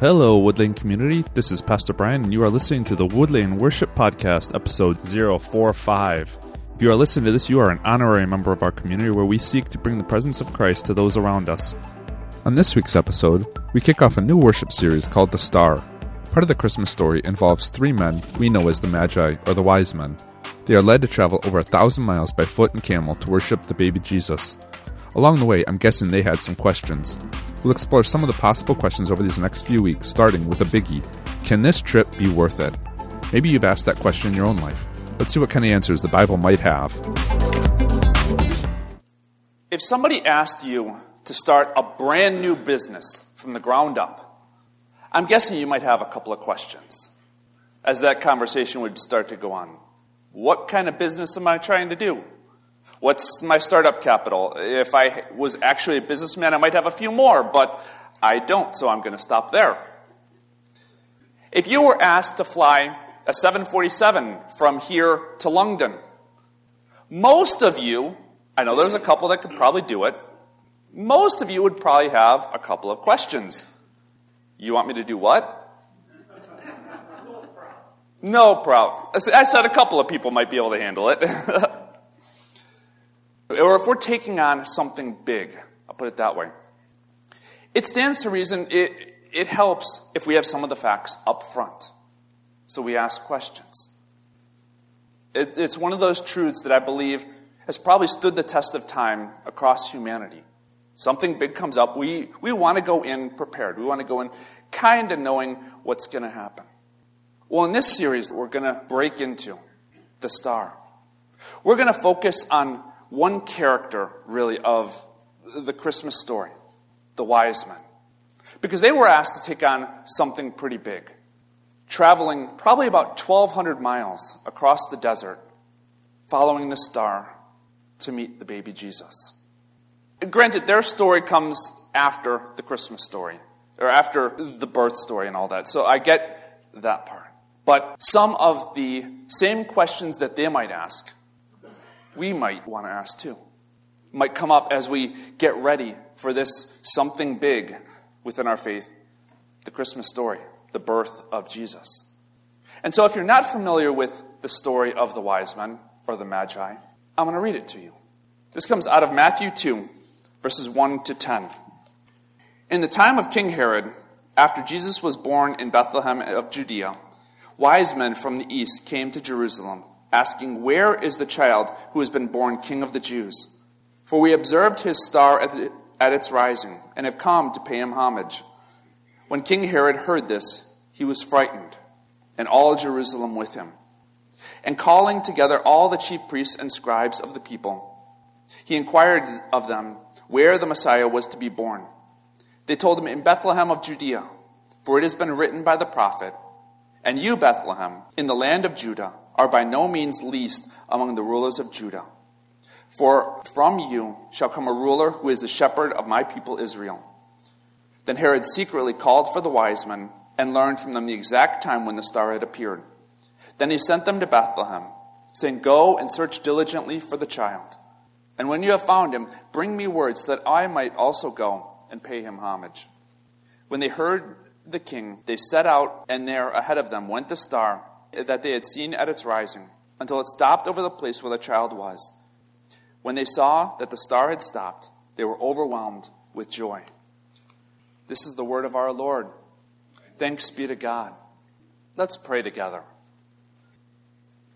Hello, Woodlane community. This is Pastor Brian, and you are listening to the Woodlane Worship Podcast, episode 045. If you are listening to this, you are an honorary member of our community where we seek to bring the presence of Christ to those around us. On this week's episode, we kick off a new worship series called The Star. Part of the Christmas story involves three men we know as the Magi, or the Wise Men. They are led to travel over a thousand miles by foot and camel to worship the baby Jesus. Along the way, I'm guessing they had some questions. We'll explore some of the possible questions over these next few weeks, starting with a biggie Can this trip be worth it? Maybe you've asked that question in your own life. Let's see what kind of answers the Bible might have. If somebody asked you to start a brand new business from the ground up, I'm guessing you might have a couple of questions as that conversation would start to go on. What kind of business am I trying to do? What's my startup capital? If I was actually a businessman, I might have a few more, but I don't, so I'm going to stop there. If you were asked to fly a 747 from here to London, most of you, I know there's a couple that could probably do it, most of you would probably have a couple of questions. You want me to do what? No problem. I said a couple of people might be able to handle it. or if we're taking on something big, I'll put it that way. It stands to reason it, it helps if we have some of the facts up front. So we ask questions. It, it's one of those truths that I believe has probably stood the test of time across humanity. Something big comes up, we, we want to go in prepared. We want to go in kind of knowing what's going to happen. Well, in this series, we're going to break into the star. We're going to focus on one character, really, of the Christmas story the wise men. Because they were asked to take on something pretty big, traveling probably about 1,200 miles across the desert, following the star to meet the baby Jesus. Granted, their story comes after the Christmas story, or after the birth story and all that, so I get that part. But some of the same questions that they might ask we might want to ask too. Might come up as we get ready for this something big within our faith the Christmas story, the birth of Jesus. And so, if you're not familiar with the story of the wise men or the magi, I'm going to read it to you. This comes out of Matthew 2, verses 1 to 10. In the time of King Herod, after Jesus was born in Bethlehem of Judea, wise men from the east came to Jerusalem asking, Where is the child who has been born King of the Jews? For we observed his star at, the, at its rising, and have come to pay him homage. When King Herod heard this, he was frightened, and all Jerusalem with him. And calling together all the chief priests and scribes of the people, he inquired of them where the Messiah was to be born. They told him, In Bethlehem of Judea, for it has been written by the prophet, And you, Bethlehem, in the land of Judah, are by no means least among the rulers of Judah. For from you shall come a ruler who is the shepherd of my people Israel. Then Herod secretly called for the wise men and learned from them the exact time when the star had appeared. Then he sent them to Bethlehem, saying, Go and search diligently for the child. And when you have found him, bring me word so that I might also go and pay him homage. When they heard the king, they set out, and there ahead of them went the star that they had seen at its rising, until it stopped over the place where the child was. When they saw that the star had stopped, they were overwhelmed with joy. This is the word of our Lord. Thanks be to God. Let's pray together.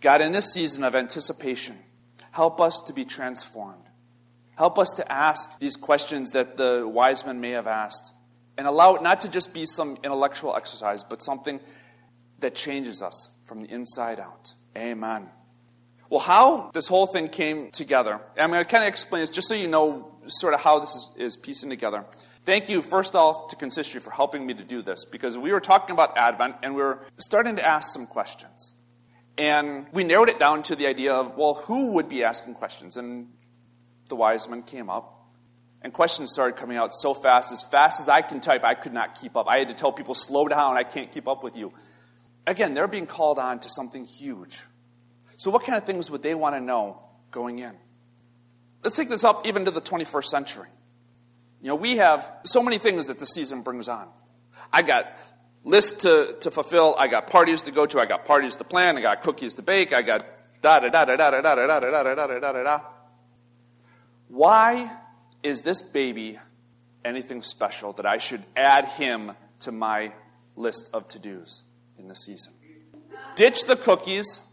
God, in this season of anticipation, help us to be transformed. Help us to ask these questions that the wise men may have asked, and allow it not to just be some intellectual exercise, but something that changes us from the inside out. Amen. Well, how this whole thing came together, I'm going to kind of explain this just so you know sort of how this is, is piecing together. Thank you, first off, to Consistory for helping me to do this because we were talking about Advent and we were starting to ask some questions. And we narrowed it down to the idea of, well, who would be asking questions? And the wise men came up. And questions started coming out so fast, as fast as I can type, I could not keep up. I had to tell people, slow down, I can't keep up with you again, they're being called on to something huge. So, what kind of things would they want to know going in? Let's take this up even to the 21st century. You know, we have so many things that the season brings on. I got lists to, to fulfill, I got parties to go to, I got parties to plan, I got cookies to bake, I got da da da da da da da da da da da da da da da. Why is this baby anything special that I should add him to my list of to dos in the season? Ditch the cookies,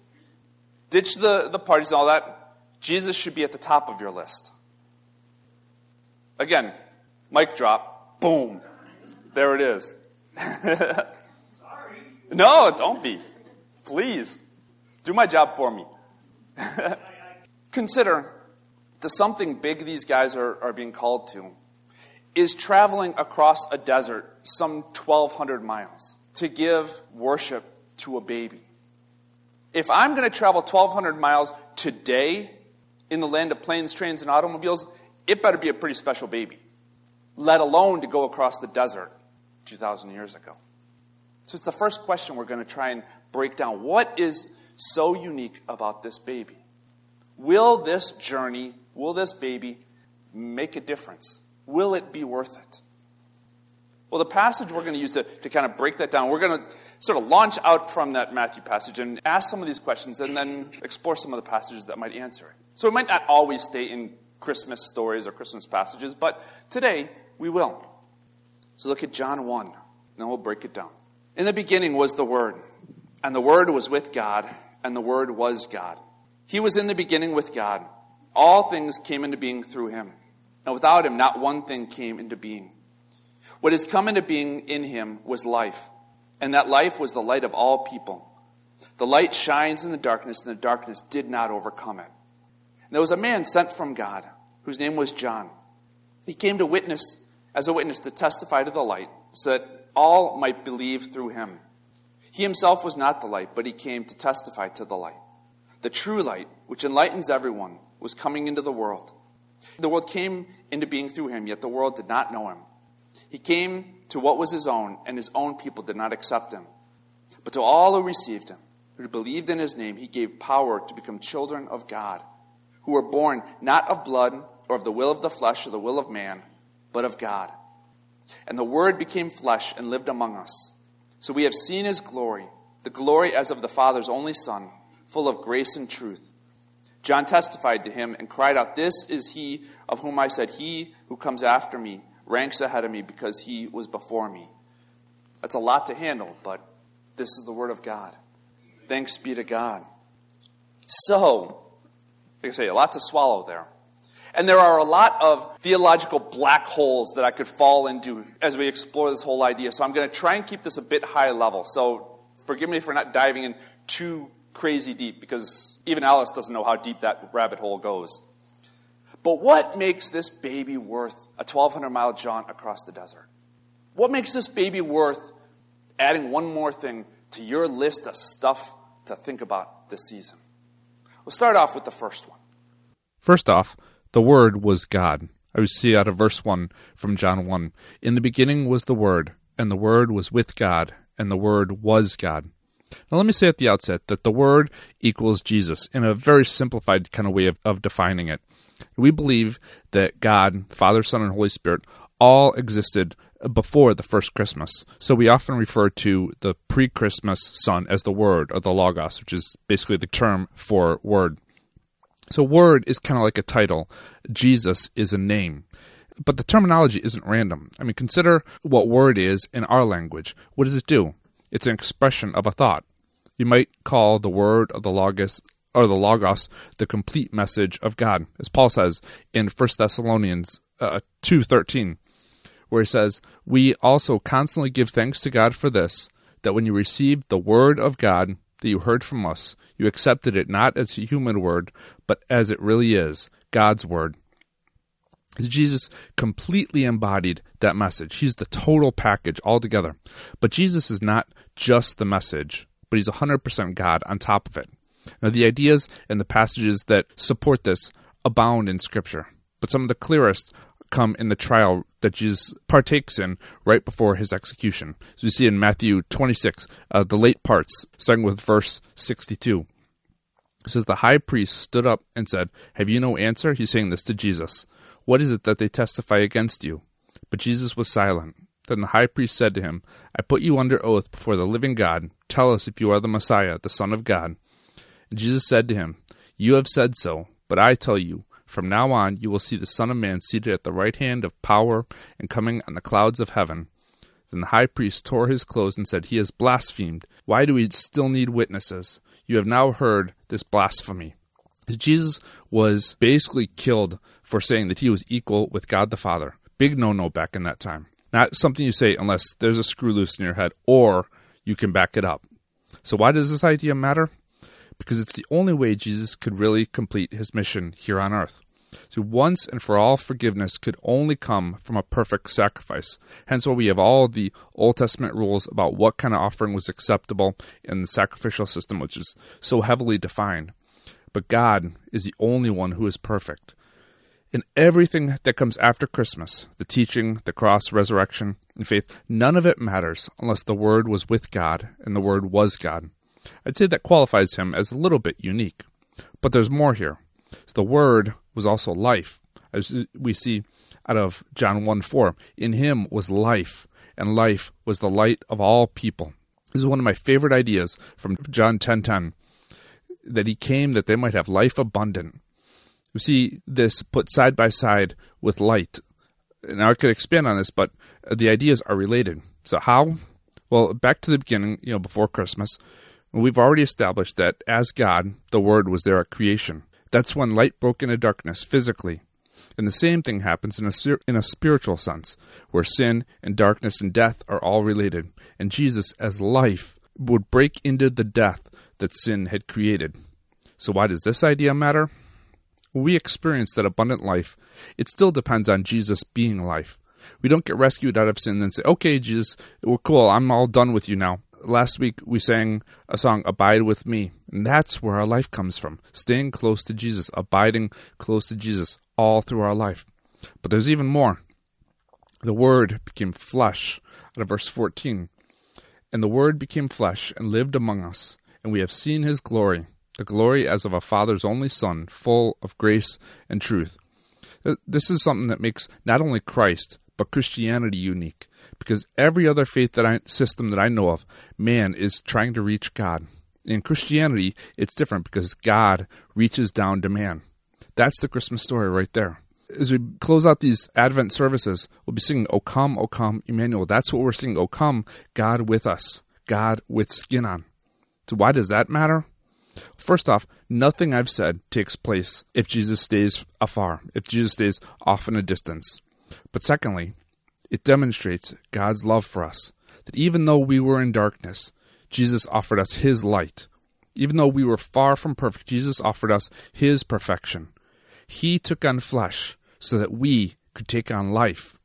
ditch the, the parties and all that. Jesus should be at the top of your list. Again, mic drop, boom. There it is. no, don't be. Please. Do my job for me. Consider the something big these guys are, are being called to is traveling across a desert some 1,200 miles to give worship to a baby. If I'm going to travel 1,200 miles today in the land of planes, trains, and automobiles, it better be a pretty special baby, let alone to go across the desert 2,000 years ago. So it's the first question we're going to try and break down. What is so unique about this baby? Will this journey, will this baby make a difference? Will it be worth it? Well, the passage we're going to use to, to kind of break that down, we're going to sort of launch out from that Matthew passage and ask some of these questions and then explore some of the passages that might answer it. So it might not always stay in Christmas stories or Christmas passages, but today we will. So look at John 1, and then we'll break it down. In the beginning was the Word, and the Word was with God, and the Word was God. He was in the beginning with God. All things came into being through him. And without him, not one thing came into being. What has come into being in him was life, and that life was the light of all people. The light shines in the darkness, and the darkness did not overcome it. And there was a man sent from God, whose name was John. He came to witness, as a witness, to testify to the light, so that all might believe through him. He himself was not the light, but he came to testify to the light. The true light, which enlightens everyone, was coming into the world. The world came into being through him, yet the world did not know him. He came to what was his own, and his own people did not accept him. But to all who received him, who believed in his name, he gave power to become children of God, who were born not of blood or of the will of the flesh or the will of man, but of God. And the Word became flesh and lived among us. So we have seen his glory, the glory as of the Father's only Son, full of grace and truth. John testified to him and cried out, This is he of whom I said, He who comes after me ranks ahead of me because he was before me. That's a lot to handle, but this is the word of God. Thanks be to God. So, like I say, a lot to swallow there. And there are a lot of theological black holes that I could fall into as we explore this whole idea. So I'm going to try and keep this a bit high level. So forgive me for not diving in too crazy deep because even Alice doesn't know how deep that rabbit hole goes. But what makes this baby worth a 1,200 mile jaunt across the desert? What makes this baby worth adding one more thing to your list of stuff to think about this season? We'll start off with the first one. First off, the Word was God. I would see out of verse 1 from John 1. In the beginning was the Word, and the Word was with God, and the Word was God. Now, let me say at the outset that the Word equals Jesus in a very simplified kind of way of, of defining it. We believe that God, Father, Son, and Holy Spirit all existed before the first Christmas. So we often refer to the pre Christmas Son as the Word or the Logos, which is basically the term for Word. So, Word is kind of like a title, Jesus is a name. But the terminology isn't random. I mean, consider what Word is in our language. What does it do? It's an expression of a thought. You might call the word of the logos or the logos the complete message of God, as Paul says in 1 Thessalonians uh, two thirteen, where he says, "We also constantly give thanks to God for this, that when you received the word of God that you heard from us, you accepted it not as a human word, but as it really is, God's word." Jesus completely embodied that message. He's the total package altogether. But Jesus is not just the message, but he's 100% God on top of it. Now, the ideas and the passages that support this abound in Scripture, but some of the clearest come in the trial that Jesus partakes in right before his execution. As we see in Matthew 26, uh, the late parts, starting with verse 62. It says, The high priest stood up and said, Have you no answer? He's saying this to Jesus. What is it that they testify against you? But Jesus was silent. Then the high priest said to him, I put you under oath before the living God. Tell us if you are the Messiah, the Son of God. And Jesus said to him, You have said so, but I tell you, from now on you will see the Son of Man seated at the right hand of power and coming on the clouds of heaven. Then the high priest tore his clothes and said, He has blasphemed. Why do we still need witnesses? You have now heard this blasphemy. Jesus was basically killed for saying that he was equal with God the Father. Big no no back in that time. Not something you say unless there's a screw loose in your head or you can back it up. So, why does this idea matter? Because it's the only way Jesus could really complete his mission here on earth. So, once and for all forgiveness could only come from a perfect sacrifice. Hence, why we have all the Old Testament rules about what kind of offering was acceptable in the sacrificial system, which is so heavily defined. But God is the only one who is perfect. In everything that comes after Christmas, the teaching, the cross, resurrection, and faith, none of it matters unless the Word was with God and the Word was God. I'd say that qualifies him as a little bit unique. But there's more here. The Word was also life. As we see out of John 1 4, in him was life, and life was the light of all people. This is one of my favorite ideas from John 10 10 that he came that they might have life abundant. We see this put side by side with light. Now I could expand on this, but the ideas are related. So how? Well, back to the beginning, you know, before Christmas, we've already established that as God, the Word was there at creation. That's when light broke into darkness physically. And the same thing happens in a, in a spiritual sense, where sin and darkness and death are all related. And Jesus, as life, would break into the death that sin had created. So, why does this idea matter? We experience that abundant life, it still depends on Jesus being life. We don't get rescued out of sin and say, okay, Jesus, we're cool, I'm all done with you now. Last week we sang a song, Abide with Me, and that's where our life comes from. Staying close to Jesus, abiding close to Jesus all through our life. But there's even more. The Word became flesh, out of verse 14. And the Word became flesh and lived among us and we have seen his glory, the glory as of a Father's only Son, full of grace and truth. This is something that makes not only Christ, but Christianity unique, because every other faith that I, system that I know of, man is trying to reach God. In Christianity, it's different because God reaches down to man. That's the Christmas story right there. As we close out these Advent services, we'll be singing, O come, O come, Emmanuel. That's what we're singing, O come, God with us, God with skin on. So, why does that matter? First off, nothing I've said takes place if Jesus stays afar, if Jesus stays off in a distance. But secondly, it demonstrates God's love for us, that even though we were in darkness, Jesus offered us His light. Even though we were far from perfect, Jesus offered us His perfection. He took on flesh so that we could take on life.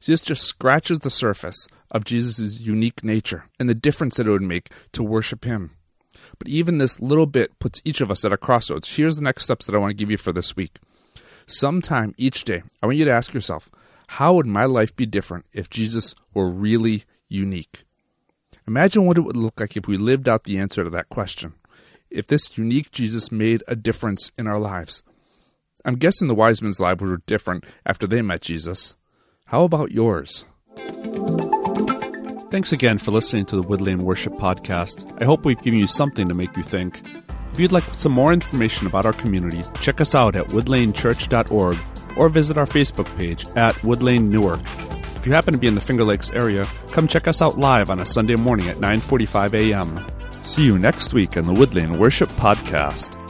See, this just scratches the surface of Jesus' unique nature and the difference that it would make to worship Him. But even this little bit puts each of us at a crossroads. Here's the next steps that I want to give you for this week. Sometime each day, I want you to ask yourself, how would my life be different if Jesus were really unique? Imagine what it would look like if we lived out the answer to that question. If this unique Jesus made a difference in our lives. I'm guessing the wise men's lives were different after they met Jesus. How about yours? Thanks again for listening to the Woodlane Worship Podcast. I hope we've given you something to make you think. If you'd like some more information about our community, check us out at woodlanechurch.org or visit our Facebook page at Woodlane Newark. If you happen to be in the Finger Lakes area, come check us out live on a Sunday morning at 9:45 a.m. See you next week on the Woodlane Worship Podcast.